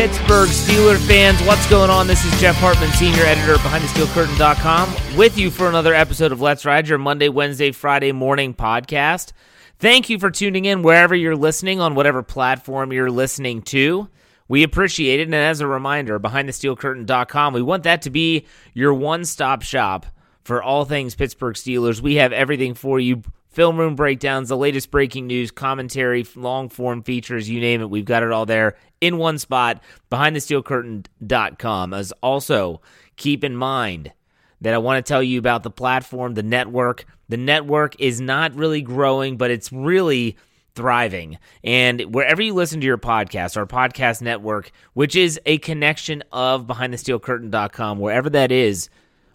Pittsburgh Steeler fans, what's going on? This is Jeff Hartman, senior editor of BehindTheSteelCurtain.com, with you for another episode of Let's Ride, your Monday, Wednesday, Friday morning podcast. Thank you for tuning in wherever you're listening on whatever platform you're listening to. We appreciate it. And as a reminder, BehindTheSteelCurtain.com, we want that to be your one stop shop for all things Pittsburgh Steelers. We have everything for you film room breakdowns, the latest breaking news, commentary, long form features, you name it. We've got it all there in one spot, behindthesteelcurtain.com. As also, keep in mind that I want to tell you about the platform, the network. The network is not really growing, but it's really thriving. And wherever you listen to your podcast, our podcast network, which is a connection of behindthesteelcurtain.com, wherever that is,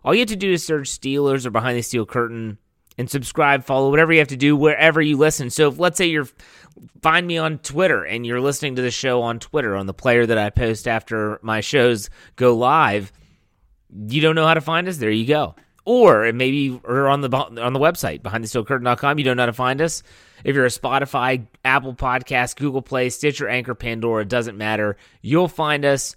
all you have to do is search Steelers or Behind the Steel Curtain and subscribe, follow, whatever you have to do wherever you listen. So if let's say you're find me on Twitter and you're listening to the show on Twitter on the player that I post after my shows go live, you don't know how to find us, there you go. Or maybe or on the on the website behindthesteelcurtain.com, you don't know how to find us. If you're a Spotify, Apple Podcast, Google Play, Stitcher, Anchor, Pandora, doesn't matter. You'll find us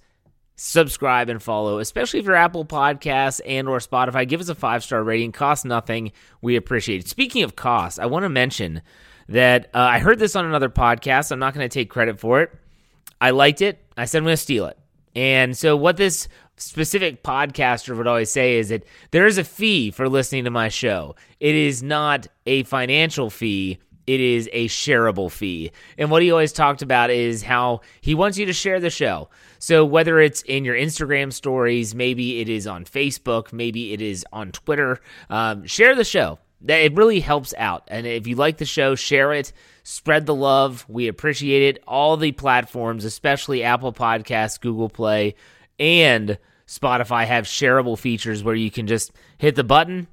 subscribe and follow especially if you're apple podcasts and or spotify. Give us a five star rating. Costs nothing. We appreciate it. Speaking of costs i want to mention that uh, i heard this on another podcast. I'm not going to take credit for it. I liked it. I said i'm going to steal it. And so what this specific podcaster would always say is that there is a fee for listening to my show. It is not a financial fee it is a shareable fee. And what he always talked about is how he wants you to share the show. So whether it's in your Instagram stories, maybe it is on Facebook, maybe it is on Twitter, um, share the show. That it really helps out. And if you like the show, share it, spread the love. We appreciate it. All the platforms, especially Apple Podcasts, Google Play, and Spotify, have shareable features where you can just hit the button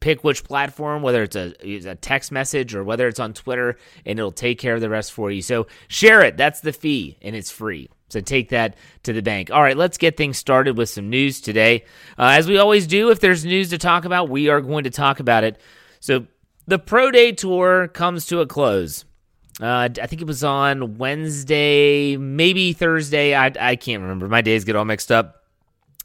pick which platform, whether it's a, a, text message or whether it's on Twitter, and it'll take care of the rest for you. So share it. That's the fee, and it's free. So take that to the bank. All right, let's get things started with some news today. Uh, as we always do, if there's news to talk about, we are going to talk about it. So the Pro Day Tour comes to a close. Uh, I think it was on Wednesday, maybe Thursday. I, I can't remember. My days get all mixed up.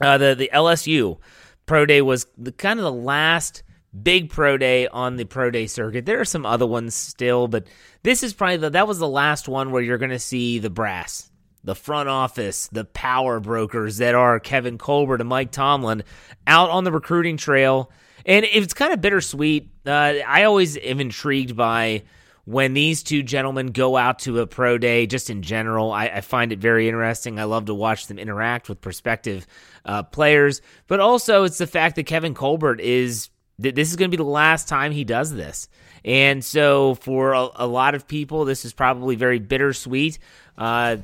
Uh, the the LSU Pro Day was the, kind of the last big pro day on the pro day circuit. There are some other ones still, but this is probably the, that was the last one where you're going to see the brass, the front office, the power brokers that are Kevin Colbert and Mike Tomlin out on the recruiting trail. And it's kind of bittersweet. Uh, I always am intrigued by when these two gentlemen go out to a pro day, just in general. I, I find it very interesting. I love to watch them interact with prospective uh, players, but also it's the fact that Kevin Colbert is this is going to be the last time he does this. And so, for a, a lot of people, this is probably very bittersweet. Uh,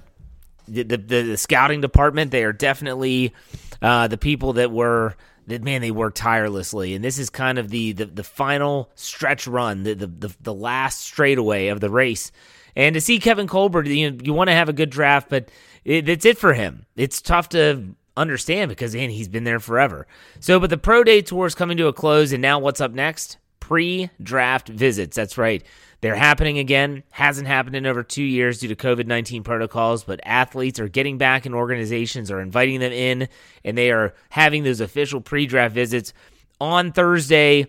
the, the, the scouting department, they are definitely uh, the people that were that man they worked tirelessly and this is kind of the the, the final stretch run the, the the the last straightaway of the race and to see Kevin Colbert you you want to have a good draft but it, it's it for him it's tough to understand because man, he's been there forever so but the pro day tour is coming to a close and now what's up next pre-draft visits that's right they're happening again. Hasn't happened in over two years due to COVID 19 protocols, but athletes are getting back and organizations are inviting them in, and they are having those official pre draft visits on Thursday.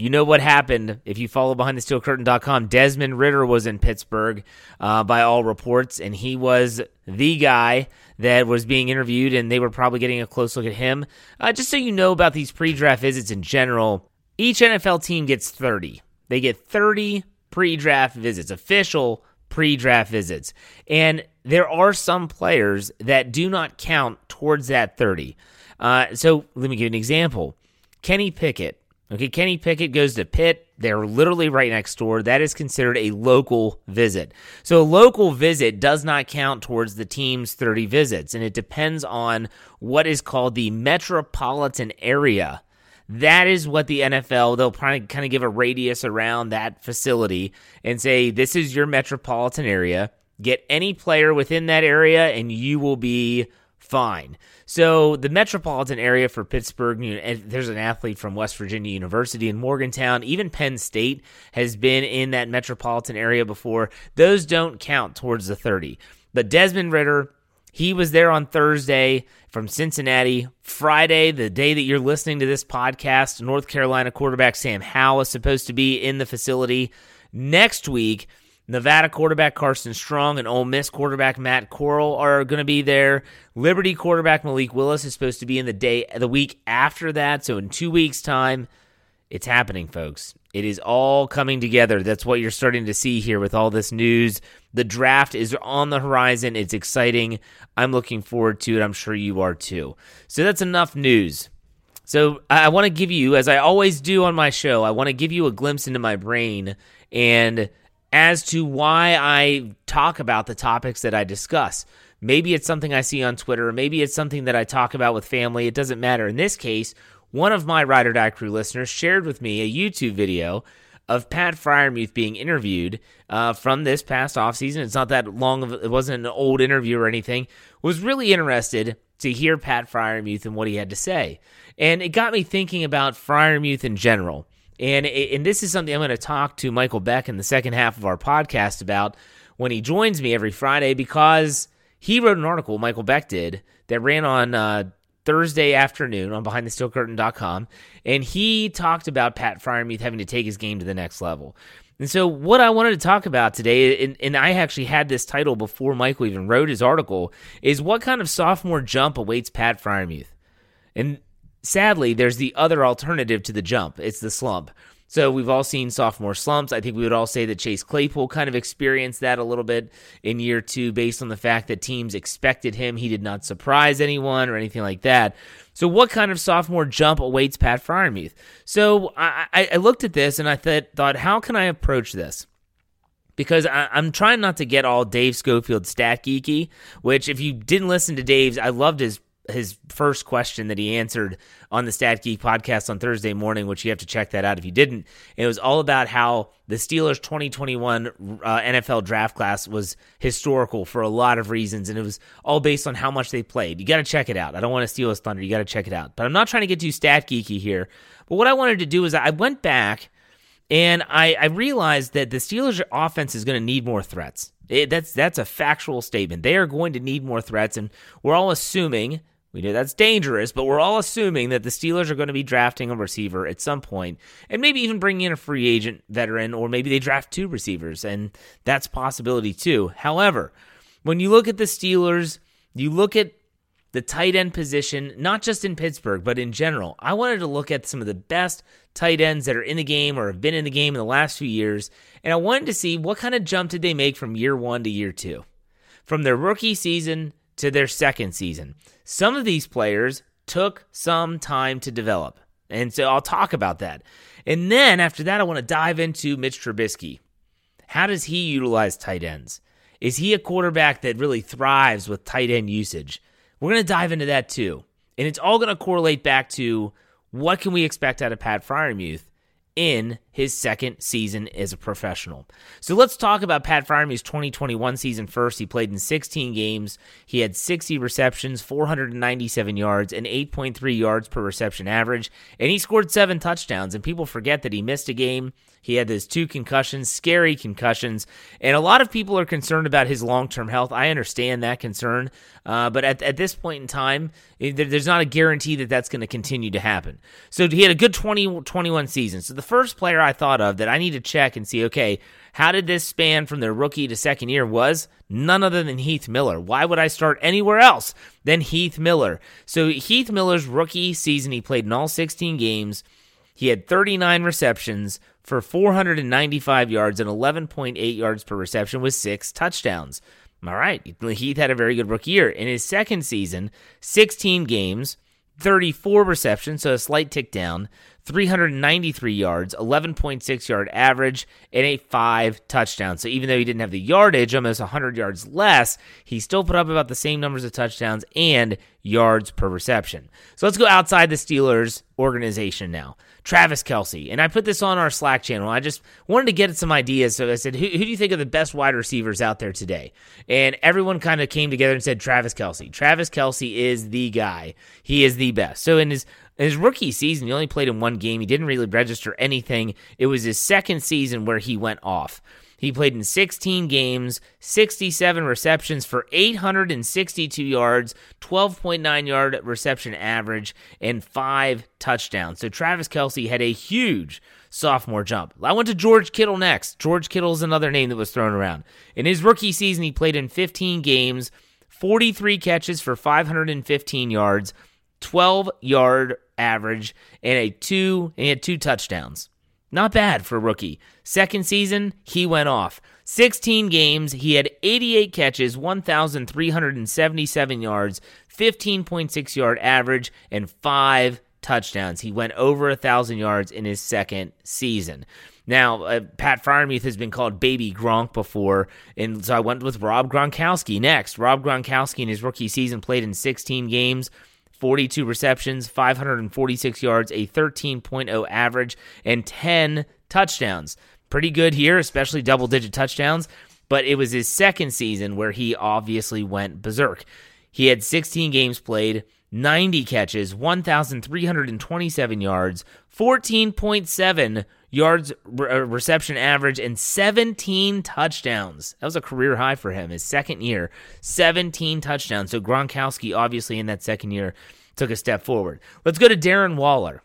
You know what happened if you follow BehindTheSteelCurtain.com. Desmond Ridder was in Pittsburgh uh, by all reports, and he was the guy that was being interviewed, and they were probably getting a close look at him. Uh, just so you know about these pre draft visits in general, each NFL team gets 30. They get 30 pre draft visits, official pre draft visits. And there are some players that do not count towards that 30. Uh, so let me give you an example Kenny Pickett. Okay, Kenny Pickett goes to Pitt. They're literally right next door. That is considered a local visit. So a local visit does not count towards the team's 30 visits, and it depends on what is called the metropolitan area that is what the NFL, they'll probably kind of give a radius around that facility and say, this is your metropolitan area. Get any player within that area and you will be fine. So the metropolitan area for Pittsburgh, you know, there's an athlete from West Virginia University in Morgantown. Even Penn State has been in that metropolitan area before. Those don't count towards the 30. But Desmond Ridder, he was there on Thursday from Cincinnati. Friday, the day that you're listening to this podcast, North Carolina quarterback Sam Howell is supposed to be in the facility. Next week, Nevada quarterback Carson Strong and Ole Miss quarterback Matt Corral are going to be there. Liberty quarterback Malik Willis is supposed to be in the day the week after that. So in two weeks' time, it's happening, folks. It is all coming together. That's what you're starting to see here with all this news. The draft is on the horizon. It's exciting. I'm looking forward to it. I'm sure you are too. So that's enough news. So I want to give you, as I always do on my show, I want to give you a glimpse into my brain and as to why I talk about the topics that I discuss. Maybe it's something I see on Twitter. Maybe it's something that I talk about with family. It doesn't matter. In this case, one of my Ride or Die Crew listeners shared with me a YouTube video of Pat Freiermuth being interviewed uh, from this past offseason. It's not that long of it wasn't an old interview or anything. Was really interested to hear Pat Freiermuth and what he had to say. And it got me thinking about Freiermuth in general. And, and this is something I'm going to talk to Michael Beck in the second half of our podcast about when he joins me every Friday because he wrote an article, Michael Beck did, that ran on uh, Thursday afternoon on BehindTheSteelCurtain.com, and he talked about Pat Freiermuth having to take his game to the next level. And so, what I wanted to talk about today, and, and, I actually had this title before Michael even wrote his article, is what kind of sophomore jump awaits Pat Freiermuth? And sadly, there's the other alternative to the jump it's the slump. So we've all seen sophomore slumps. I think we would all say that Chase Claypool kind of experienced that a little bit in year two based on the fact that teams expected him. He did not surprise anyone or anything like that. So what kind of sophomore jump awaits Pat Freiermuth? So I, I looked at this and I th- thought, how can I approach this? because I, am trying not to get all Dave Schofield stat geeky. Which, if you didn't listen to Dave's, I loved his his first question that he answered on the Stat Geek podcast on Thursday morning, which you have to check that out if you didn't. it was all about how the Steelers 2021 uh, NFL draft class was historical for a lot of reasons, and it was all based on how much they played. You got to check it out. I don't want to steal his thunder. You got to check it out. But I'm not trying to get too stat geeky here. But what I wanted to do is I went back and I, I realized that the Steelers' offense is going to need more threats. It, that's that's a factual statement. They are going to need more threats, and we're all assuming we know that's dangerous, but we're all assuming that the Steelers are going to be drafting a receiver at some point, and maybe even bringing in a free agent veteran, or maybe they draft two receivers, and that's possibility too. However, when you look at the Steelers, you look at the tight end position, not just in Pittsburgh, but in general. I wanted to look at some of the best tight ends that are in the game or have been in the game in the last few years, and I wanted to see what kind of jump did they make from year one to year two. From their rookie season to their second season. Some of these players took some time to develop. And so I'll talk about that. And then after that, I want to dive into Mitch Trubisky. How does he utilize tight ends? Is he a quarterback that really thrives with tight end usage? We're going to dive into that too. And it's all going to correlate back to what can we expect out of Pat Freiermuth in his second season as a professional. So let's talk about Pat Freiermuth's 2021 season first. He played in 16 games. He had 60 receptions, 497 yards, and 8.3 yards per reception average, and he scored seven touchdowns. And people forget that he missed a game. He had those two concussions, scary concussions, and a lot of people are concerned about his long term health. I understand that concern, uh, but at, at this point in time, it, there's not a guarantee that that's going to continue to happen. So he had a good 20, 21 season. So the first player I thought of that I need to check and see, okay, how did this span from their rookie to second year was none other than Heath Miller. Why would I start anywhere else than Heath Miller? So Heath Miller's rookie season, he played in all 16 games. He had 39 receptions for 495 yards and 11.8 yards per reception with six touchdowns. All right, Heath had a very good rookie year. In his second season, 16 games, 34 receptions, so a slight tick down, 393 yards, 11.6 yard average, and a five touchdown. So even though he didn't have the yardage, almost 100 yards less, he still put up about the same numbers of touchdowns and yards per reception. So let's go outside the Steelers organization now. Travis Kelce, And I put this on our Slack channel. I just wanted to get some ideas. So I said, who, who do you think are the best wide receivers out there today? And everyone kind of came together and said Travis Kelce. Travis Kelce is the guy. He is the best. So in his in his rookie season, he only played in one game. He didn't really register anything. It was his second season where he went off. He played in 16 games, 67 receptions for 862 yards, 12.9 yard reception average, and five touchdowns. So Travis Kelce had a huge sophomore jump. I went to George Kittle next. George Kittle is another name that was thrown around. In his rookie season, he played in 15 games, 43 catches for 515 yards, 12 yard average, and a two and he had two touchdowns. Not bad for a rookie. Second season, he went off. 16 games, he had 88 catches, 1,377 yards, 15.6 yard average, and five touchdowns. He went over a 1,000 yards in his second season. Now, uh, Pat Freiermuth has been called Baby Gronk before, and so I went with Rob Gronkowski next. Rob Gronkowski in his rookie season played in 16 games, 42 receptions, 546 yards, a 13.0 average, and 10 touchdowns. Pretty good here, especially double digit touchdowns, but it was his second season where he obviously went berserk. He had 16 games played, 90 catches, 1,327 yards, 14.7 yards re- uh, reception average, and 17 touchdowns. That was a career high for him. His second year, 17 touchdowns. So Gronkowski, obviously, in that second year, took a step forward. Let's go to Darren Waller.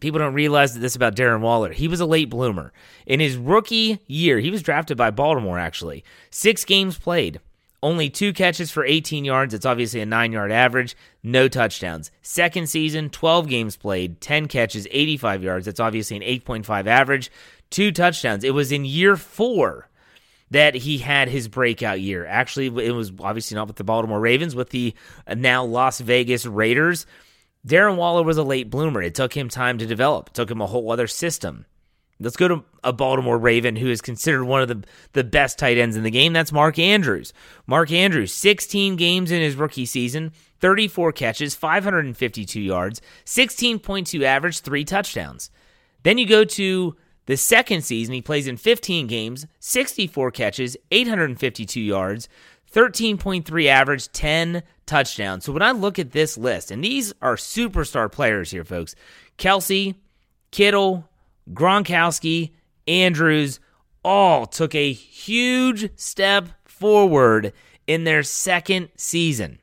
People don't realize this about Darren Waller. He was a late bloomer. In his rookie year, he was drafted by Baltimore, actually. Six games played, only two catches for 18 yards. It's obviously a nine yard average. No touchdowns. Second season, 12 games played, 10 catches, 85 yards. That's obviously an 8.5 average. Two touchdowns. It was in year four that he had his breakout year. Actually, it was obviously not with the Baltimore Ravens, with the now Las Vegas Raiders. Darren Waller was a late bloomer. It took him time to develop. It took him a whole other system. Let's go to a Baltimore Raven who is considered one of the, the best tight ends in the game. That's Mark Andrews. Mark Andrews, 16 games in his rookie season, 34 catches, 552 yards, 16.2 average, three touchdowns. Then you go to the second season, he plays in 15 games, 64 catches, 852 yards, 13.3 average, 10 touchdowns. So when I look at this list, and these are superstar players here, folks Kelce, Kittle, Gronkowski, Andrews all took a huge step forward in their second season.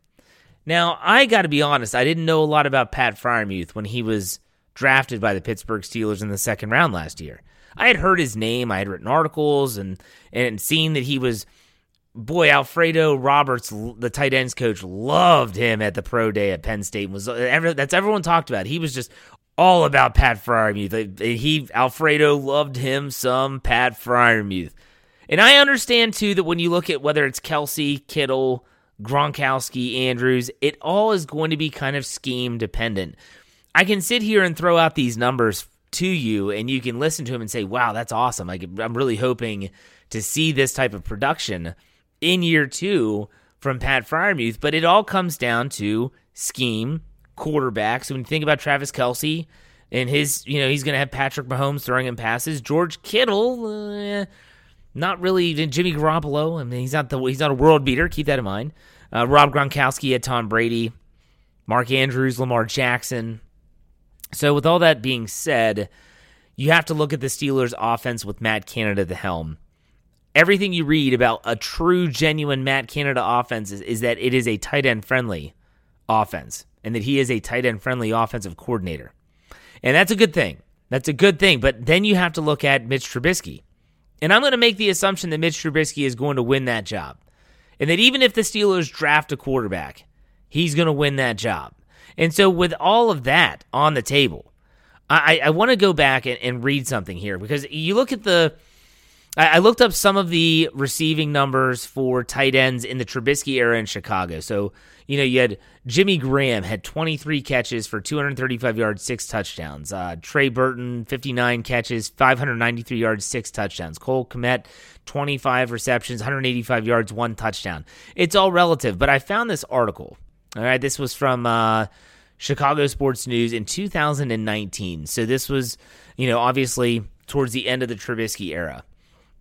Now, I got to be honest, I didn't know a lot about Pat Freiermuth when he was drafted by the Pittsburgh Steelers in the second round last year. I had heard his name, I had written articles and and seen that he was boy Alfredo Roberts, the tight ends coach, loved him at the pro day at Penn State. Was that's everyone talked about. He was just all about Pat Freiermuth. He Alfredo loved him some Pat Freiermuth. And I understand too that when you look at whether it's Kelce, Kittle, Gronkowski, Andrews, it all is going to be kind of scheme dependent. I can sit here and throw out these numbers to you, and you can listen to them and say, "Wow, that's awesome!" Like I'm really hoping to see this type of production in year two from Pat Freiermuth. But it all comes down to scheme, quarterback. So when you think about Travis Kelce and his, you know, he's going to have Patrick Mahomes throwing him passes. George Kittle, uh, not really. Jimmy Garoppolo. I mean, he's not the he's not a world beater. Keep that in mind. Uh, Rob Gronkowski had Tom Brady, Mark Andrews, Lamar Jackson. So with all that being said, you have to look at the Steelers' offense with Matt Canada at the helm. Everything you read about a true, genuine Matt Canada offense is, is that it is a tight end friendly offense and that he is a tight end friendly offensive coordinator. And that's a good thing. That's a good thing. But then you have to look at Mitch Trubisky. And I'm going to make the assumption that Mitch Trubisky is going to win that job. And that even if the Steelers draft a quarterback, he's going to win that job. And so, with all of that on the table, I, I want to go back and, and read something here because you look at the I, looked up some of the receiving numbers for tight ends in the Trubisky era in Chicago. So, you know, you had Jimmy Graham had 23 catches for 235 yards, six touchdowns. Uh, Trey Burton, 59 catches, 593 yards, six touchdowns. Cole Kmet, 25 receptions, 185 yards, one touchdown. It's all relative, but I found this article. All right, this was from uh, Chicago Sports News in 2019. So this was, you know, obviously towards the end of the Trubisky era.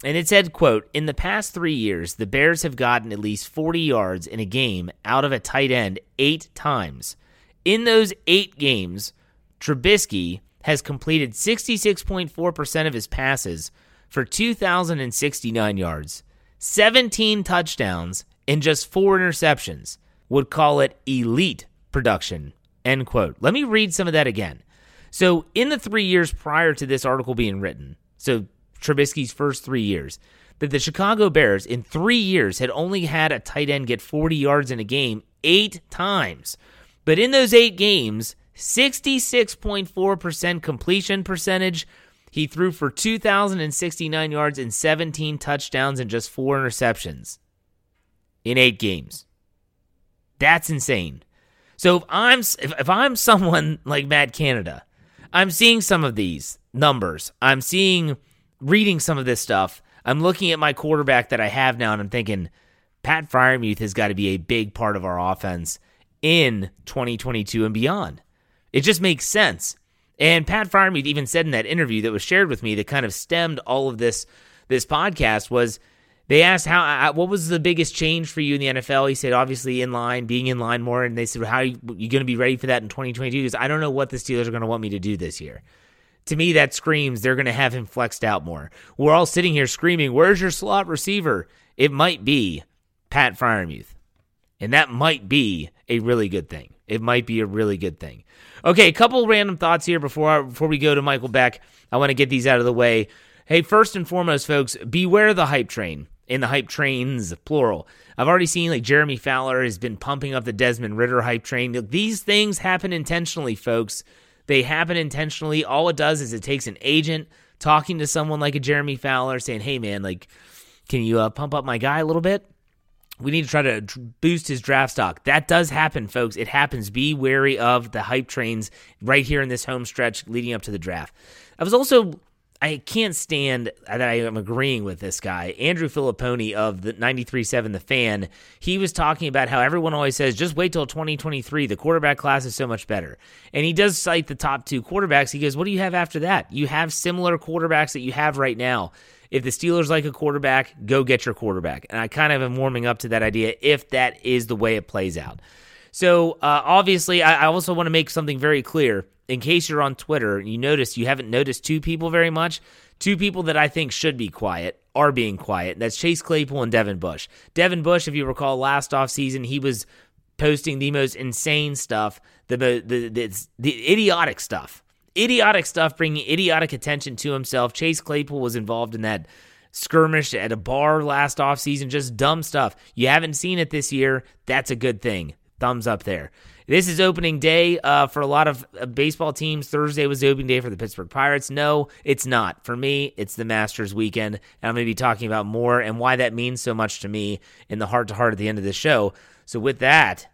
And it said, quote, In the past three years, the Bears have gotten at least 40 yards in a game out of a tight end eight times. In those eight games, Trubisky has completed 66.4% of his passes for 2,069 yards, 17 touchdowns, and just four interceptions. Would call it elite production. End quote. Let me read some of that again. So, in the three years prior to this article being written, so Trubisky's first three years, that the Chicago Bears in three years had only had a tight end get 40 yards in a game eight times. But in those eight games, 66.4% completion percentage. He threw for 2,069 yards and 17 touchdowns and just four interceptions in eight games. That's insane. So if I'm if, if I'm someone like Matt Canada, I'm seeing some of these numbers. I'm seeing reading some of this stuff, I'm looking at my quarterback that I have now and I'm thinking, Pat Freiermuth has got to be a big part of our offense in 2022 and beyond. It just makes sense. And Pat Freiermuth even said in that interview that was shared with me that kind of stemmed all of this this podcast was they asked how uh, what was the biggest change for you in the NFL. He said obviously in line, being in line more, and they said how are you, you going to be ready for that in 2022? Because I don't know what the Steelers are going to want me to do this year to me, that screams they're going to have him flexed out more. We're all sitting here screaming, Where's your slot receiver? It might be Pat Freiermuth. And that might be a really good thing. It might be a really good thing. Okay, a couple random thoughts here before before we go to Michael Beck. I want to get these out of the way. Hey, first and foremost, folks, beware the hype train. In the hype trains, plural. I've already seen like Jeremy Fowler has been pumping up the Desmond Ridder hype train. These things happen intentionally, folks. They happen intentionally. All it does is it takes an agent talking to someone like a Jeremy Fowler saying, hey, man, like, can you uh, pump up my guy a little bit? We need to try to boost his draft stock. That does happen, folks. It happens. Be wary of the hype trains right here in this home stretch leading up to the draft. I was also I can't stand that I am agreeing with this guy, Andrew Fillipponi of the 93.7 The Fan. He was talking about how everyone always says, just wait till 2023. The quarterback class is so much better. And he does cite the top two quarterbacks. He goes, what do you have after that? You have similar quarterbacks that you have right now. If the Steelers like a quarterback, go get your quarterback. And I kind of am warming up to that idea if that is the way it plays out. So uh, obviously, I, I also want to make something very clear in case you're on Twitter and you notice you haven't noticed two people very much, two people that I think should be quiet are being quiet. That's Chase Claypool and Devin Bush. Devin Bush, if you recall last offseason, he was posting the most insane stuff, the, the, the, the idiotic stuff. Idiotic stuff, bringing idiotic attention to himself. Chase Claypool was involved in that skirmish at a bar last offseason, just dumb stuff. You haven't seen it this year. That's a good thing. Thumbs up there. This is opening day uh, for a lot of uh, baseball teams. Thursday was opening day for the Pittsburgh Pirates. No, it's not. For me, it's the Masters weekend. And I'm going to be talking about more and why that means so much to me in the heart to heart at the end of the show. So, with that,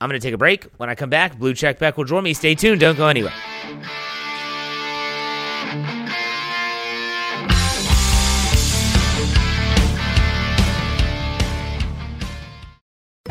I'm going to take a break. When I come back, Blue Check Beck will join me. Stay tuned. Don't go anywhere.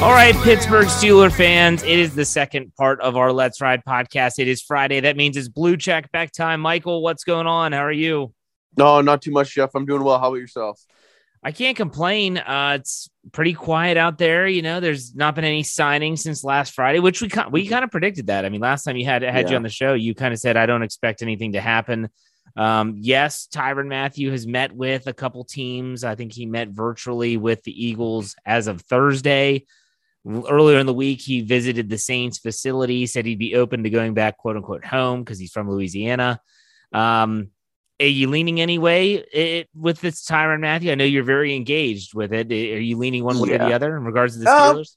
All right, Pittsburgh Steeler fans, it is the second part of our Let's Ride podcast. It is Friday. That means it's blue check back time. Michael, what's going on? How are you? No, not too much, Jeff. I'm doing well. How about yourself? I can't complain. Uh, it's pretty quiet out there. You know, there's not been any signings since last Friday, which we we kind of predicted that. I mean, last time you had had Yeah. you on the show, you kind of said I don't expect anything to happen. Um, yes, Tyrann Mathieu has met with a couple teams. I think he met virtually with the Eagles as of Thursday. Earlier in the week, he visited the Saints facility, said he'd be open to going back, quote unquote, home because he's from Louisiana. Um, are you leaning any way it, with this Tyrann Mathieu? I know you're very engaged with it. Are you leaning one way or the other in regards to the Uh, Steelers?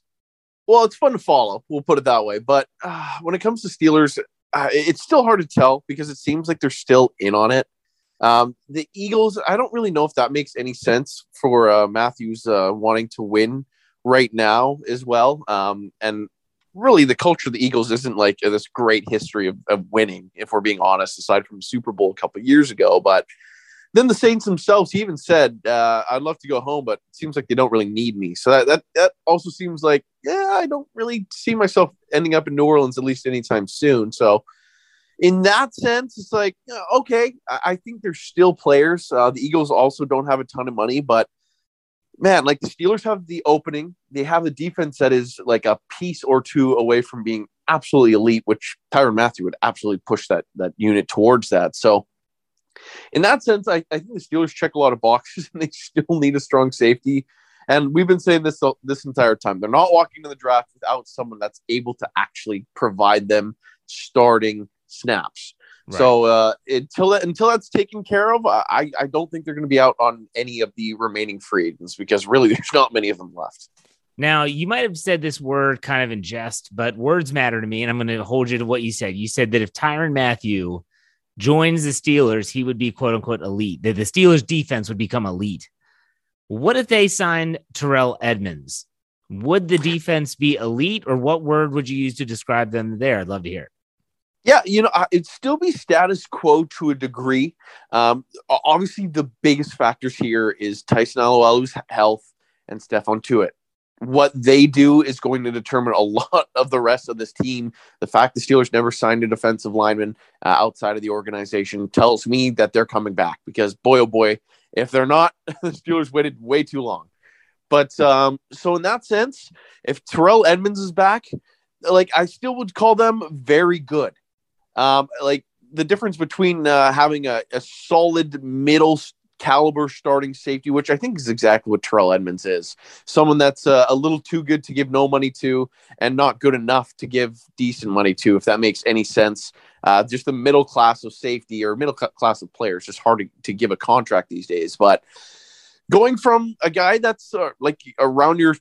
Well, it's fun to follow. We'll put it that way. But uh, when it comes to Steelers, uh, it's still hard to tell because it seems like they're still in on it. Um, the Eagles, I don't really know if that makes any sense for uh, Matthews uh, wanting to win right now as well. Um, and really, the culture of the Eagles isn't like this great history of, of winning, if we're being honest, aside from Super Bowl a couple years ago. But then the Saints themselves, he even said, uh, "I'd love to go home, but it seems like they don't really need me." So that that that also seems like, yeah, I don't really see myself ending up in New Orleans at least anytime soon. So, in that sense, it's like, okay, I, I think there's still players. Uh, the Eagles also don't have a ton of money, but man, like the Steelers have the opening, they have a defense that is like a piece or two away from being absolutely elite, which Tyrann Mathieu would absolutely push that that unit towards that. So in that sense, I, I think the Steelers check a lot of boxes and they still need a strong safety. And we've been saying this this entire time. They're not walking to the draft without someone that's able to actually provide them starting snaps. So uh, until until that's taken care of, I, I don't think they're going to be out on any of the remaining free agents because really there's not many of them left. Now, you might have said this word kind of in jest, but words matter to me, and I'm going to hold you to what you said. You said that if Tyrann Mathieu joins the Steelers, he would be quote unquote elite, that the Steelers defense would become elite. What if they signed Terrell Edmunds? Would the defense be elite, or what word would you use to describe them there? I'd love to hear it. Yeah, you know, it'd still be status quo to a degree. Um, obviously, the biggest factors here is Tyson Alualu's health and Stephon Tuitt. What they do is going to determine a lot of the rest of this team. The fact the Steelers never signed a defensive lineman uh, outside of the organization tells me that they're coming back because, boy, oh boy, if they're not, the Steelers waited way too long. But um, so, in that sense, if Terrell Edmunds is back, like I still would call them very good. Um, like the difference between uh, having a, a solid middle caliber starting safety, which I think is exactly what Terrell Edmunds is someone that's uh, a little too good to give no money to and not good enough to give decent money to, if that makes any sense. Uh, just the middle class of safety or middle class of players, just hard to, to give a contract these days. But going from a guy that's uh, like around your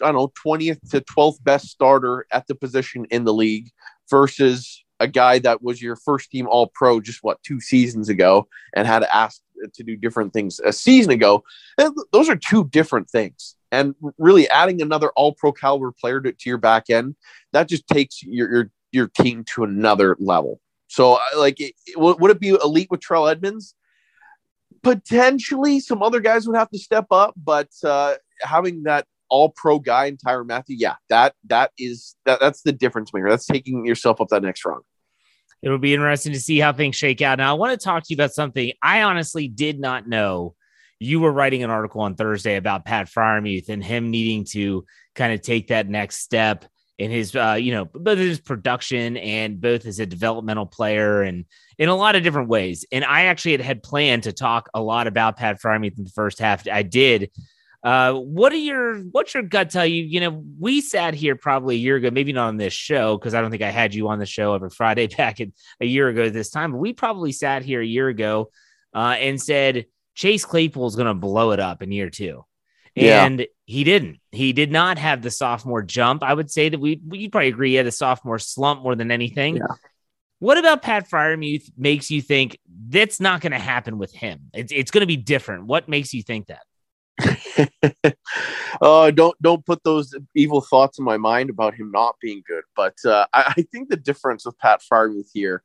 I don't know, 20th to 12th best starter at the position in the league versus a guy that was your first team all pro just what two seasons ago and had asked to do different things a season ago. Those are two different things. And really adding another all pro caliber player to, to your back end, that just takes your, your, your team to another level. So, uh, like, it, it- would would it be elite with Trell Edmunds? Potentially, some other guys would have to step up, but uh, having that all pro guy in Tyrann Mathieu, yeah, that that is that, that's the difference maker. That's taking yourself up that next rung. It'll be interesting to see how things shake out. Now, I want to talk to you about something I honestly did not know you were writing an article on Thursday about Pat Freiermuth and him needing to kind of take that next step in his, uh, you know, both his production and both as a developmental player and in a lot of different ways. And I actually had had planned to talk a lot about Pat Freiermuth in the first half. I did. Uh, what are your what's your gut tell you? You know, we sat here probably a year ago, maybe not on this show because I don't think I had you on the show every Friday back in, a year ago this time. But we probably sat here a year ago uh, and said Chase Claypool is going to blow it up in year two. Yeah. And he didn't. He did not have the sophomore jump. I would say that we you'd probably agree he had a sophomore slump more than anything. Yeah. What about Pat Freiermuth makes you think that's not going to happen with him? It's, it's going to be different. What makes you think that? uh, don't don't put those evil thoughts in my mind about him not being good. But uh, I, I think the difference with Pat Freiermuth here,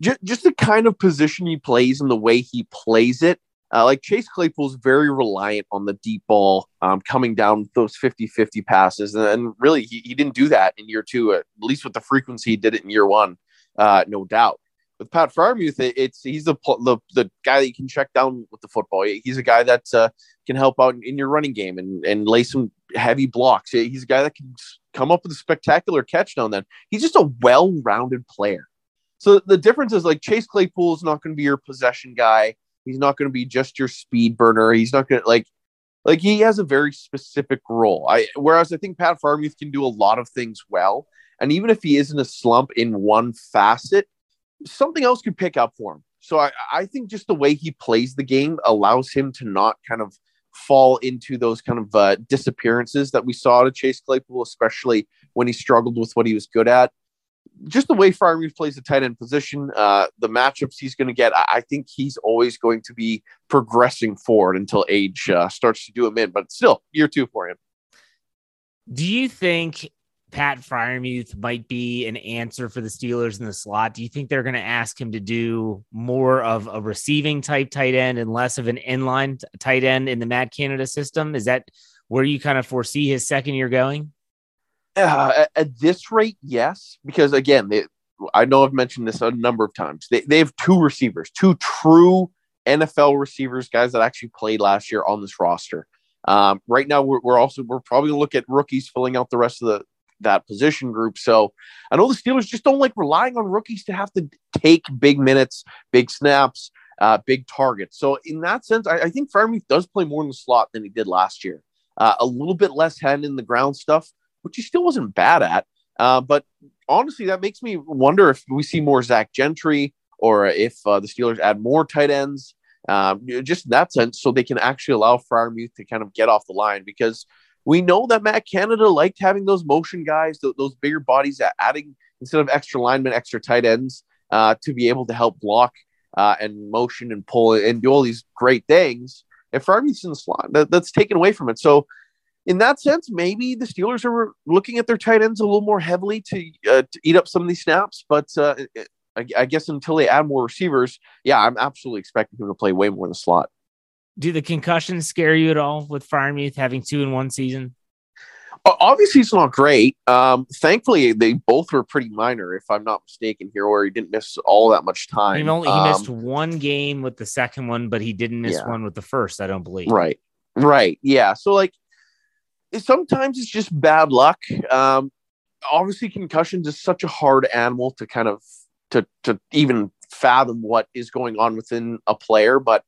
just, just the kind of position he plays and the way he plays it, uh, like Chase Claypool's very reliant on the deep ball um, coming down those 50 50 passes. And, and really, he, he didn't do that in year two, at least with the frequency he did it in year one, uh, no doubt. With Pat Freiermuth, it, it's he's the, the the guy that you can check down with the football. He's a guy that uh, can help out in, in your running game and, and lay some heavy blocks. He's a guy that can come up with a spectacular catch down then. He's just a well rounded player. So the difference is like Chase Claypool is not going to be your possession guy. He's not going to be just your speed burner. He's not going to like like he has a very specific role. I whereas I think Pat Freiermuth can do a lot of things well, and even if he isn't a slump in one facet, something else could pick up for him. So I, I think just the way he plays the game allows him to not kind of fall into those kind of uh, disappearances that we saw to Chase Claypool, especially when he struggled with what he was good at just the way Freiermuth plays the tight end position, uh, the matchups he's going to get, I, I, think he's always going to be progressing forward until age uh, starts to do him in. But still, year two for him. Do you think Pat Freiermuth might be an answer for the Steelers in the slot? Do you think they're going to ask him to do more of a receiving type tight end and less of an inline tight end in the Matt Canada system? Is that where you kind of foresee his second year going? Uh, at, this rate, yes, because again, they, I know I've mentioned this a number of times. They, they have two receivers, two true NFL receivers, guys that actually played last year on this roster. Um, right now, we're, we're also we're probably look at rookies filling out the rest of the that position group. So I know the Steelers just don't like relying on rookies to have to take big minutes, big snaps, uh, big targets. So in that sense, I, I think Freiermuth does play more in the slot than he did last year. Uh, a little bit less hand in the ground stuff, which he still wasn't bad at. Uh, but honestly, that makes me wonder if we see more Zach Gentry or if uh, the Steelers add more tight ends, um, just in that sense, so they can actually allow Freiermuth to kind of get off the line because we know that Matt Canada liked having those motion guys, th- those bigger bodies, adding instead of extra linemen, extra tight ends uh, to be able to help block uh, and motion and pull and do all these great things. If Freiermuth's in the slot, that, that's taken away from it. So in that sense, maybe the Steelers are looking at their tight ends a little more heavily to, uh, to eat up some of these snaps. But uh, I, I, guess until they add more receivers, yeah, I'm absolutely expecting him to play way more in the slot. Do the concussions scare you at all with Freiermuth having two in one season? Obviously, it's not great. Um, thankfully, they both were pretty minor, if I'm not mistaken here, where he didn't miss all that much time. He, only, he um, missed one game with the second one, but he didn't miss yeah. one with the first. I don't believe. Right. Right. Yeah. So, like, sometimes it's just bad luck. Um, obviously, concussions is such a hard animal to kind of to to even fathom what is going on within a player. But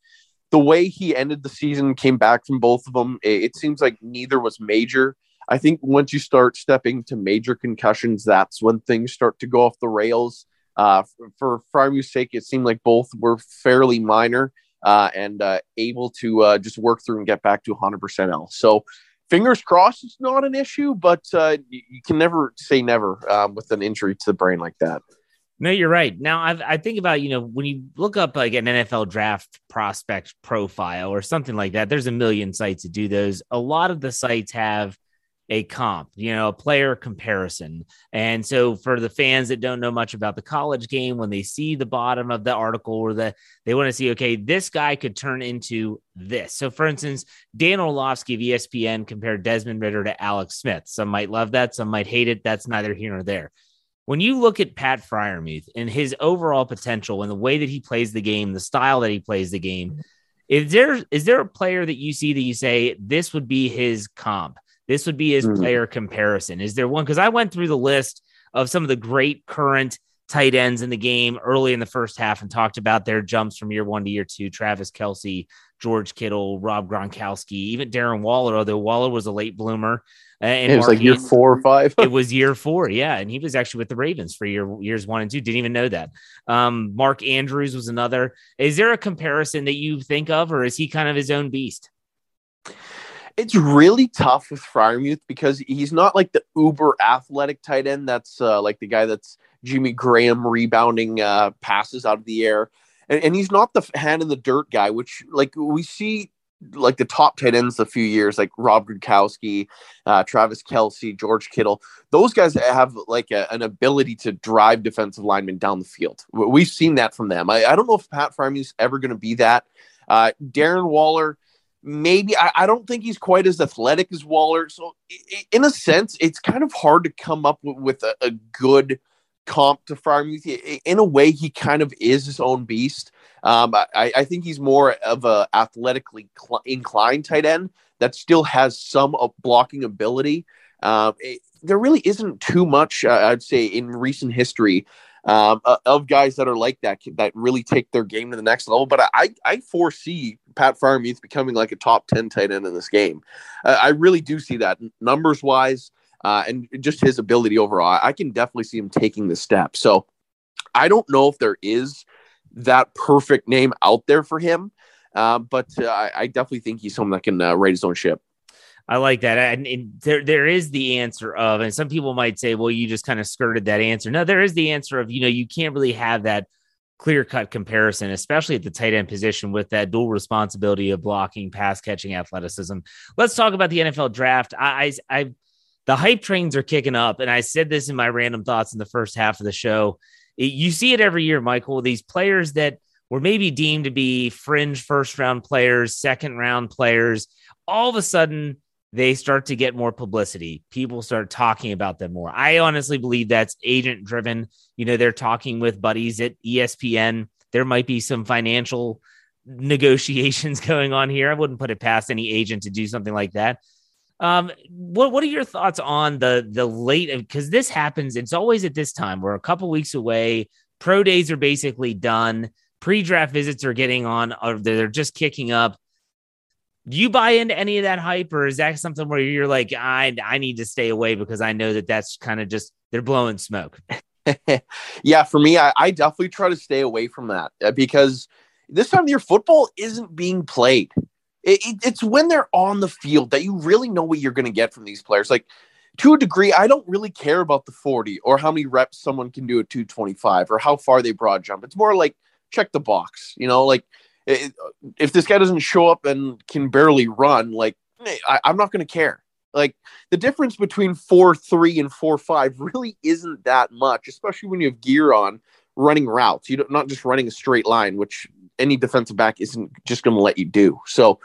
the way he ended the season, came back from both of them, it, it seems like neither was major. I think once you start stepping to major concussions, that's when things start to go off the rails. Uh, for, for sake, it seemed like both were fairly minor uh, and uh, able to uh, just work through and get back to 100% else. So fingers crossed it's not an issue, but uh, you, you, can never say never um, with an injury to the brain like that. No, you're right. Now I've, i think about you know when you look up like an NFL draft prospect profile or something like that. There's a million sites that do those. A lot of the sites have a comp, you know, a player comparison. And so for the fans that don't know much about the college game, when they see the bottom of the article or the they want to see, okay, this guy could turn into this. So for instance, Dan Orlovsky of ESPN compared Desmond Ridder to Alex Smith. Some might love that, some might hate it. That's neither here nor there. When you look at Pat Freiermuth and his overall potential and the way that he plays the game, the style that he plays the game, Is there is there a player that you see that you say this would be his comp? This would be his mm-hmm. player comparison. Is there one? Because I went through the list of some of the great current tight ends in the game early in the first half and talked about their jumps from year one to year two. Travis Kelce, George Kittle, Rob Gronkowski, even Darren Waller, although Waller was a late bloomer. Uh, and it was Mark like year four or five. it was year four, yeah, and he was actually with the Ravens for year years one and two. Didn't even know that. Um, Mark Andrews was another. Is there a comparison that you think of, or is he kind of his own beast? It's really tough with Freiermuth because he's not like the uber athletic tight end. That's uh, like the guy that's Jimmy Graham rebounding uh, passes out of the air, and, and he's not the hand in the dirt guy, which like we see like the top tight ends a few years, like Rob Gronkowski, uh, Travis Kelce, George Kittle. Those guys have like a, an ability to drive defensive linemen down the field. We've seen that from them. I, I don't know if Pat is ever going to be that. Uh, Darren Waller, maybe. I, I, don't think he's quite as athletic as Waller. So, in a sense, it's kind of hard to come up with, with a, a good comp to Freiermuth. In a way, he kind of is his own beast. Um, I, I, think he's more of a athletically cl- inclined tight end that still has some uh, blocking ability. Um, it, there really isn't too much, uh, I'd say, in recent history um, uh, of guys that are like that that really take their game to the next level. But I, I foresee Pat Freiermuth becoming like a top ten tight end in this game. Uh, I really do see that numbers wise. Uh, and just his ability overall, I can definitely see him taking the step. So I don't know if there is that perfect name out there for him. Uh, but uh, I, definitely think he's someone that can uh, his own ship. I like that. And, and, there, there is the answer of, and some people might say, well, you just kind of skirted that answer. No, there is the answer of, you know, you can't really have that clear cut comparison, especially at the tight end position with that dual responsibility of blocking, pass catching, athleticism. Let's talk about the NFL draft. I, I, I, the hype trains are kicking up. And I said this in my random thoughts in the first half of the show you see it every year, Michael. These players that were maybe deemed to be fringe first round players, second round players, all of a sudden they start to get more publicity. People start talking about them more. I honestly believe that's agent driven. You know, they're talking with buddies at ESPN. There might be some financial negotiations going on here. I wouldn't put it past any agent to do something like that. Um, what what are your thoughts on the the late because this happens? It's always at this time. We're a couple weeks away. Pro days are basically done. Pre-draft visits are getting on, or they're just kicking up. Do you buy into any of that hype, or is that something where you're like, I I need to stay away because I know that that's kind of just they're blowing smoke? yeah, for me, I, I definitely try to stay away from that uh, because this time of year football isn't being played. It, it, it's when they're on the field that you really know what you're going to get from these players. Like to a degree, I don't really care about the 40 or how many reps someone can do at 225 or how far they broad jump. It's more like check the box, you know, like it, if this guy doesn't show up and can barely run, like eh, I, I'm not going to care. Like the difference between four three and four five really isn't that much, especially when you have gear on running routes. You don't not just running a straight line, which any defensive back isn't just going to let you do. So,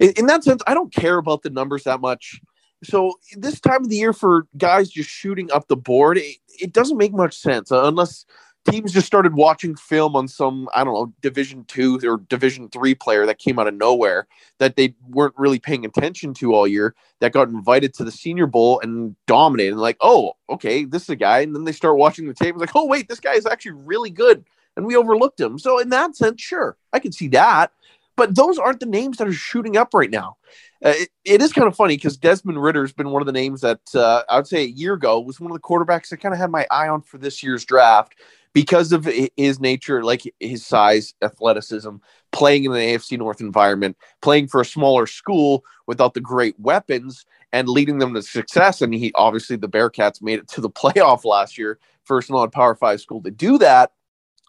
in, in, that sense, I don't care about the numbers that much. So, this time of the year for guys just shooting up the board, it, it doesn't make much sense uh, unless teams just started watching film on some I don't know Division two or Division three player that came out of nowhere that they weren't really paying attention to all year that got invited to the Senior Bowl and dominated. Like, oh, okay, this is a guy, and then they start watching the tape. Like, oh wait, this guy is actually really good and we overlooked him. So in that sense, sure, I can see that. But those aren't the names that are shooting up right now. Uh, it, it is kind of funny because Desmond Ridder has been one of the names that uh, I would say a year ago was one of the quarterbacks I kind of had my eye on for this year's draft because of his nature, like his size, athleticism, playing in the AFC North environment, playing for a smaller school without the great weapons and leading them to success. And he obviously the Bearcats made it to the playoff last year, first non Power Five school to do that.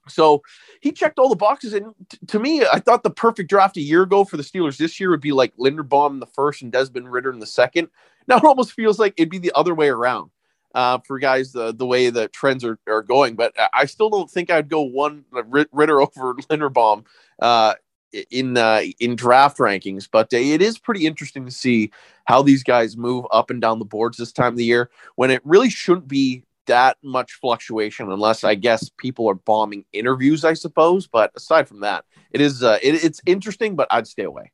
So he checked all the boxes. And t- to me, I thought the perfect draft a year ago for the Steelers this year would be like Linderbaum in the first and Desmond Ridder in the second. Now it almost feels like it'd be the other way around uh, for guys the, the way the trends are, are going. But I still don't think I'd go one Ridder over Linderbaum uh, in uh, in draft rankings. But it is pretty interesting to see how these guys move up and down the boards this time of the year when it really shouldn't be that much fluctuation unless I guess people are bombing interviews, I suppose. But aside from that, it is uh, it, it's interesting, but I'd stay away.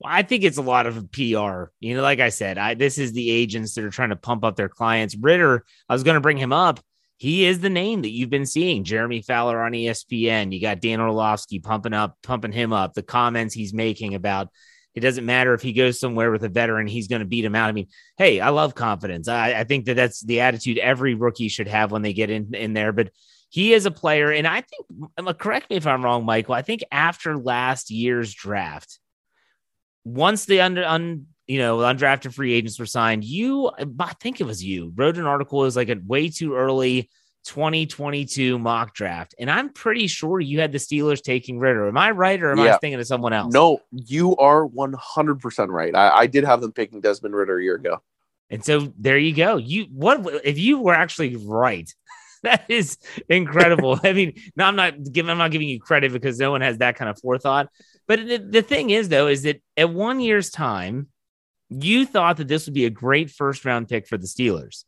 Well, I think it's a lot of PR. You know, like I said, I this is the agents that are trying to pump up their clients. Ridder, I was going to bring him up. He is the name that you've been seeing. Jeremy Fowler on ESPN. You got Dan Orlovsky pumping up, pumping him up. The comments he's making about it doesn't matter if he goes somewhere with a veteran, he's going to beat him out. I mean, hey, I love confidence. I, I think that that's the attitude every rookie should have when they get in, in there. But he is a player. And I think, correct me if I'm wrong, Michael, I think after last year's draft, once the under, un, you know, undrafted free agents were signed, you, I think it was you, wrote an article. It was like a way too early 2022 mock draft. And I'm pretty sure you had the Steelers taking Ridder. Am I right or am yeah. I thinking of someone else? No, you are 100% right. I, I, did have them picking Desmond Ridder a year ago. And so there you go. You what if you were actually right? that is incredible. I mean, no, I'm not giving I'm not giving you credit because no one has that kind of forethought. But the, the thing is though is that at 1 year's time, you thought that this would be a great first round pick for the Steelers.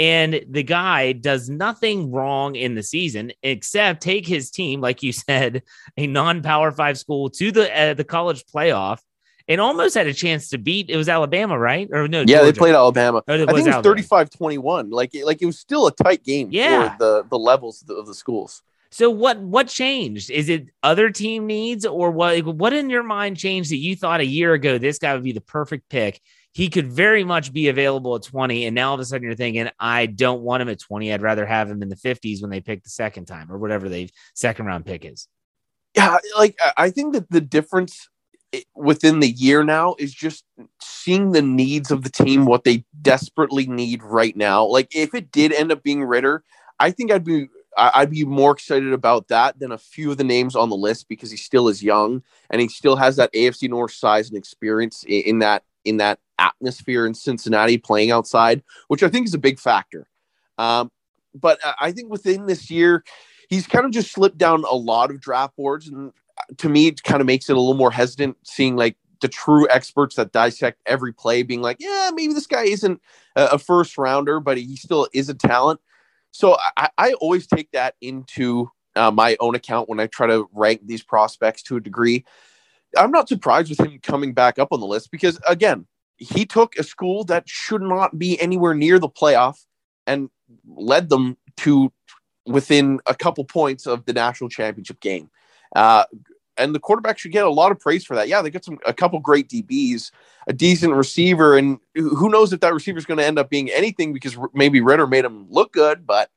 And the guy does nothing wrong in the season except take his team, like you said, a non-power five school to the uh, the college playoff and almost had a chance to beat. It was Alabama, right? Or no? Yeah, Georgia. they played Alabama. Oh, I think it was 35-21. Like, like it was still a tight game yeah. for the the levels of the, of the schools. So what what changed? Is it other team needs or what? What in your mind changed that you thought a year ago this guy would be the perfect pick, he could very much be available at 20. And now all of a sudden you're thinking, I don't want him at 20. I'd rather have him in the 50s when they pick the second time or whatever the second round pick is. Yeah, like I think that the difference eh, within the year now is just seeing the needs of the team, what they desperately need right now. Like if it did end up being Ridder, I think I'd be I'd be more excited about that than a few of the names on the list because he still is young and he still has that AFC North size and experience in that in that atmosphere in Cincinnati playing outside, which I think is a big factor. Um, but I think within this year, he's kind of just slipped down a lot of draft boards. And to me, it kind of makes it a little more hesitant seeing like the true experts that dissect every play being like, yeah, maybe this guy isn't a first rounder, but he still is a talent. So I, I always take that into uh, my own account when I try to rank these prospects to a degree. I'm not surprised with him coming back up on the list because, again, he took a school that should not be anywhere near the playoff and led them to within a couple points of the national championship game. Uh, and the quarterback should get a lot of praise for that. Yeah, they got some a couple great DBs, a decent receiver, and who knows if that receiver is going to end up being anything because maybe Ridder made him look good. But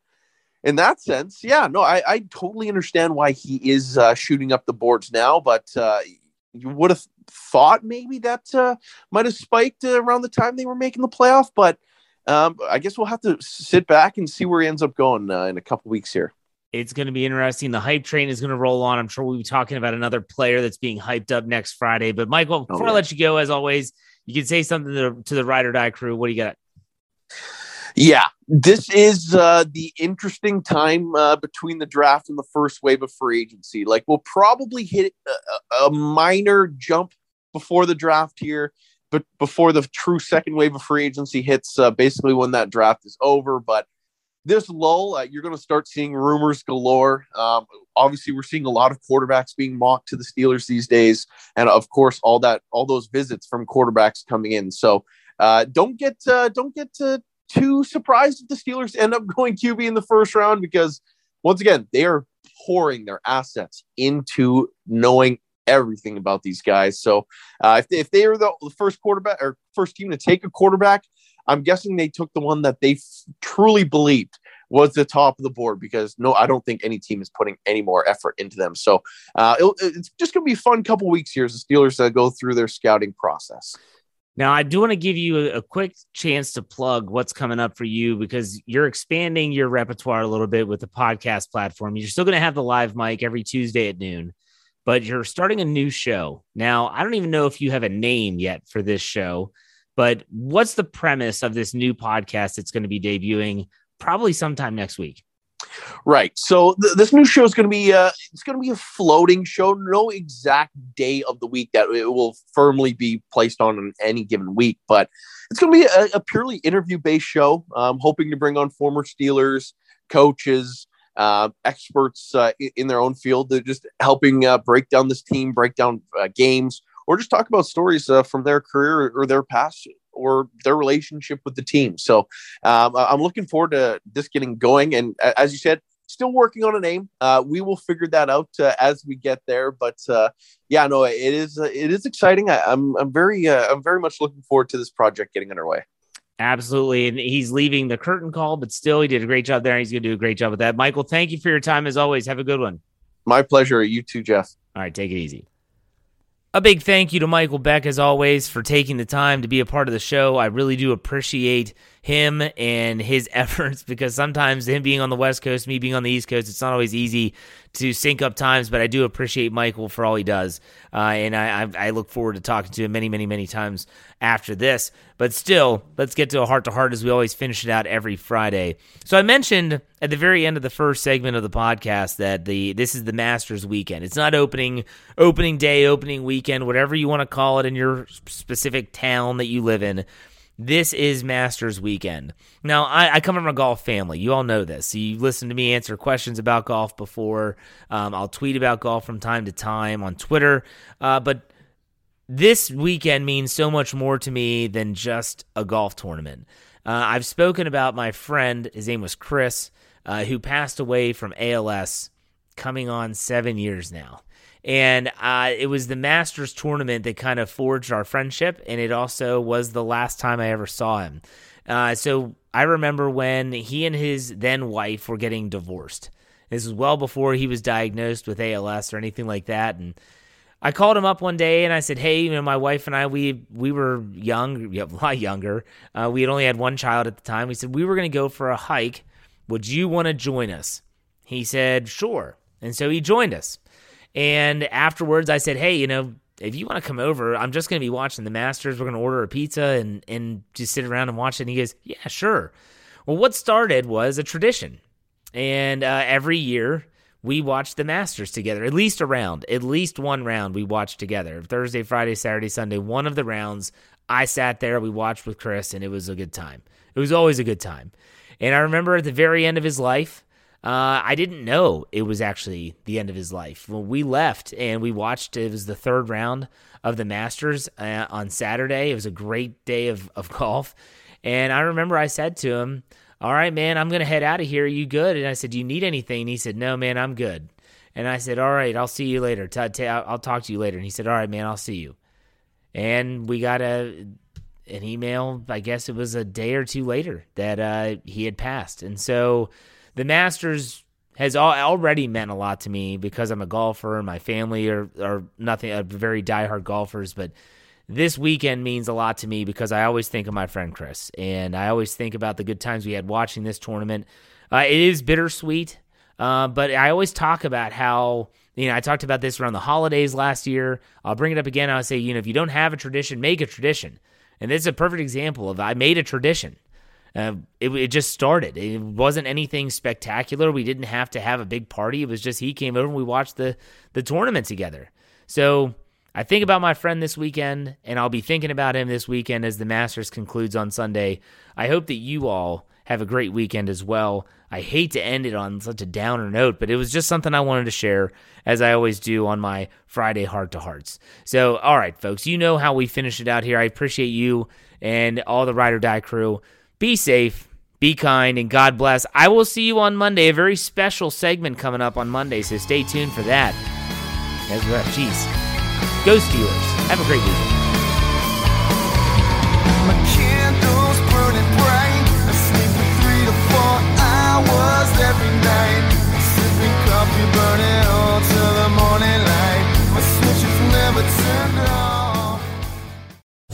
in that sense, yeah, no, I, I totally understand why he is uh, shooting up the boards now. But uh, you would have thought maybe that uh, might have spiked uh, around the time they were making the playoff, but um, I guess we'll have to sit back and see where he ends up going uh, in a couple weeks here. It's going to be interesting. The hype train is going to roll on. I'm sure we'll be talking about another player that's being hyped up next Friday. But Michael, before oh, yeah. I let you go, as always, you can say something to the, to the ride or die crew. What do you got? Yeah, this is uh, the interesting time uh, between the draft and the first wave of free agency. Like, we'll probably hit a, a minor jump before the draft here, but before the true second wave of free agency hits, uh, basically when that draft is over. But this lull, uh, you're going to start seeing rumors galore. Um, obviously, we're seeing a lot of quarterbacks being mocked to the Steelers these days, and of course, all that, all those visits from quarterbacks coming in. So uh, don't get, uh, don't get too surprised if the Steelers end up going QB in the first round because once again, they are pouring their assets into knowing everything about these guys. So uh, if, they, if they are the, first quarterback or first team to take a quarterback, I'm guessing they took the one that they f- truly believed was the top of the board because no, I don't think any team is putting any more effort into them. So uh, it's just going to be a fun couple weeks here as the Steelers uh, go through their scouting process. Now, I do want to give you a, quick chance to plug what's coming up for you because you're expanding your repertoire a little bit with the podcast platform. You're still going to have the live mic every Tuesday at noon, but you're starting a new show. Now, I don't even know if you have a name yet for this show, but what's the premise of this new podcast that's going to be debuting probably sometime next week? Right. So th- this new show is going to be uh, it's going to be a floating show. No exact day of the week that it will firmly be placed on in any given week, but it's going to be a, a purely interview based show. I'm hoping to bring on former Steelers coaches, uh, experts uh, in, their own field. They're just helping uh, break down this team, break down uh, games, or just talk about stories uh, from their career or their past or their relationship with the team. So um, I'm looking forward to this getting going. And as you said, still working on a name. Uh, we will figure that out uh, as we get there. But uh, yeah, no, it is uh, it is exciting. I, am I'm, I'm very uh, I'm very much looking forward to this project getting underway. Absolutely, and he's leaving the curtain call, but still, he did a great job there. He's going to do a great job with that. Michael, thank you for your time as always. Have a good one. My pleasure. You too, Jeff. All right, take it easy. A big thank you to Michael Beck, as always, for taking the time to be a part of the show. I really do appreciate him and his efforts because sometimes him being on the West Coast, me being on the East Coast, it's not always easy to sync up times, but I do appreciate Michael for all he does. Uh, and I, I, I, look forward to talking to him many, many, many times after this. But still, let's get to a heart to heart as we always finish it out every Friday. So I mentioned at the very end of the first segment of the podcast that the this is the Masters weekend. It's not opening opening day, opening weekend, whatever you want to call it in your specific town that you live in. This is Masters weekend. Now, I, I, come from a golf family. You all know this. So You listen to me answer questions about golf before. Um, I'll tweet about golf from time to time on Twitter. Uh, but this weekend means so much more to me than just a golf tournament. Uh, I've spoken about my friend, his name was Chris, uh, who passed away from ALS coming on seven years now. And uh, it was the Masters tournament that kind of forged our friendship, and it also was the last time I ever saw him. Uh, so I remember when he and his then wife were getting divorced. This was well before he was diagnosed with ALS or anything like that, and I called him up one day and I said, "Hey, you know, my wife and I, we we were young, a lot younger. Uh, we had only had one child at the time. We said we were going to go for a hike. Would you want to join us?" He said, "Sure," and so he joined us. And afterwards, I said, hey, you know, if you want to come over, I'm just going to be watching the Masters. We're going to order a pizza and, and just sit around and watch it. And he goes, yeah, sure. Well, what started was a tradition. And uh, every year, we watched the Masters together, at least a round, at least one round we watched together. Thursday, Friday, Saturday, Sunday, one of the rounds. I sat there, we watched with Chris, and it was a good time. It was always a good time. And I remember at the very end of his life, uh, I didn't know it was actually the end of his life. When we left and we watched, it was the third round of the Masters uh, on Saturday. It was a great day of, of golf. And I remember I said to him, All right, man, I'm going to head out of here. Are you good? And I said, Do you need anything? And he said, No, man, I'm good. And I said, All right, I'll see you later. I'll talk to you later. And he said, All right, man, I'll see you. And we got a an email, I guess it was a day or two later that uh, he had passed. And so the Masters has already meant a lot to me because I'm a golfer and my family are, are nothing, are very diehard golfers. But this weekend means a lot to me because I always think of my friend Chris and I always think about the good times we had watching this tournament. Uh, it is bittersweet, uh, but I always talk about how, you know, I talked about this around the holidays last year. I'll bring it up again. I'll say, you know, if you don't have a tradition, make a tradition. And this is a perfect example of I made a tradition. Uh, it, it just started. It wasn't anything spectacular. We didn't have to have a big party. It was just he came over and we watched the the tournament together. So I think about my friend this weekend, and I'll be thinking about him this weekend as the Masters concludes on Sunday. I hope that you all have a great weekend as well. I hate to end it on such a downer note, but it was just something I wanted to share, as I always do on my Friday Heart to Hearts. So, all right, folks, you know how we finish it out here. I appreciate you and all the Ride or Die crew. Be safe, be kind, and God bless. I will see you on Monday. A very special segment coming up on Monday, so stay tuned for that. As well, Jeez. Go Steelers. Have a great weekend. Burning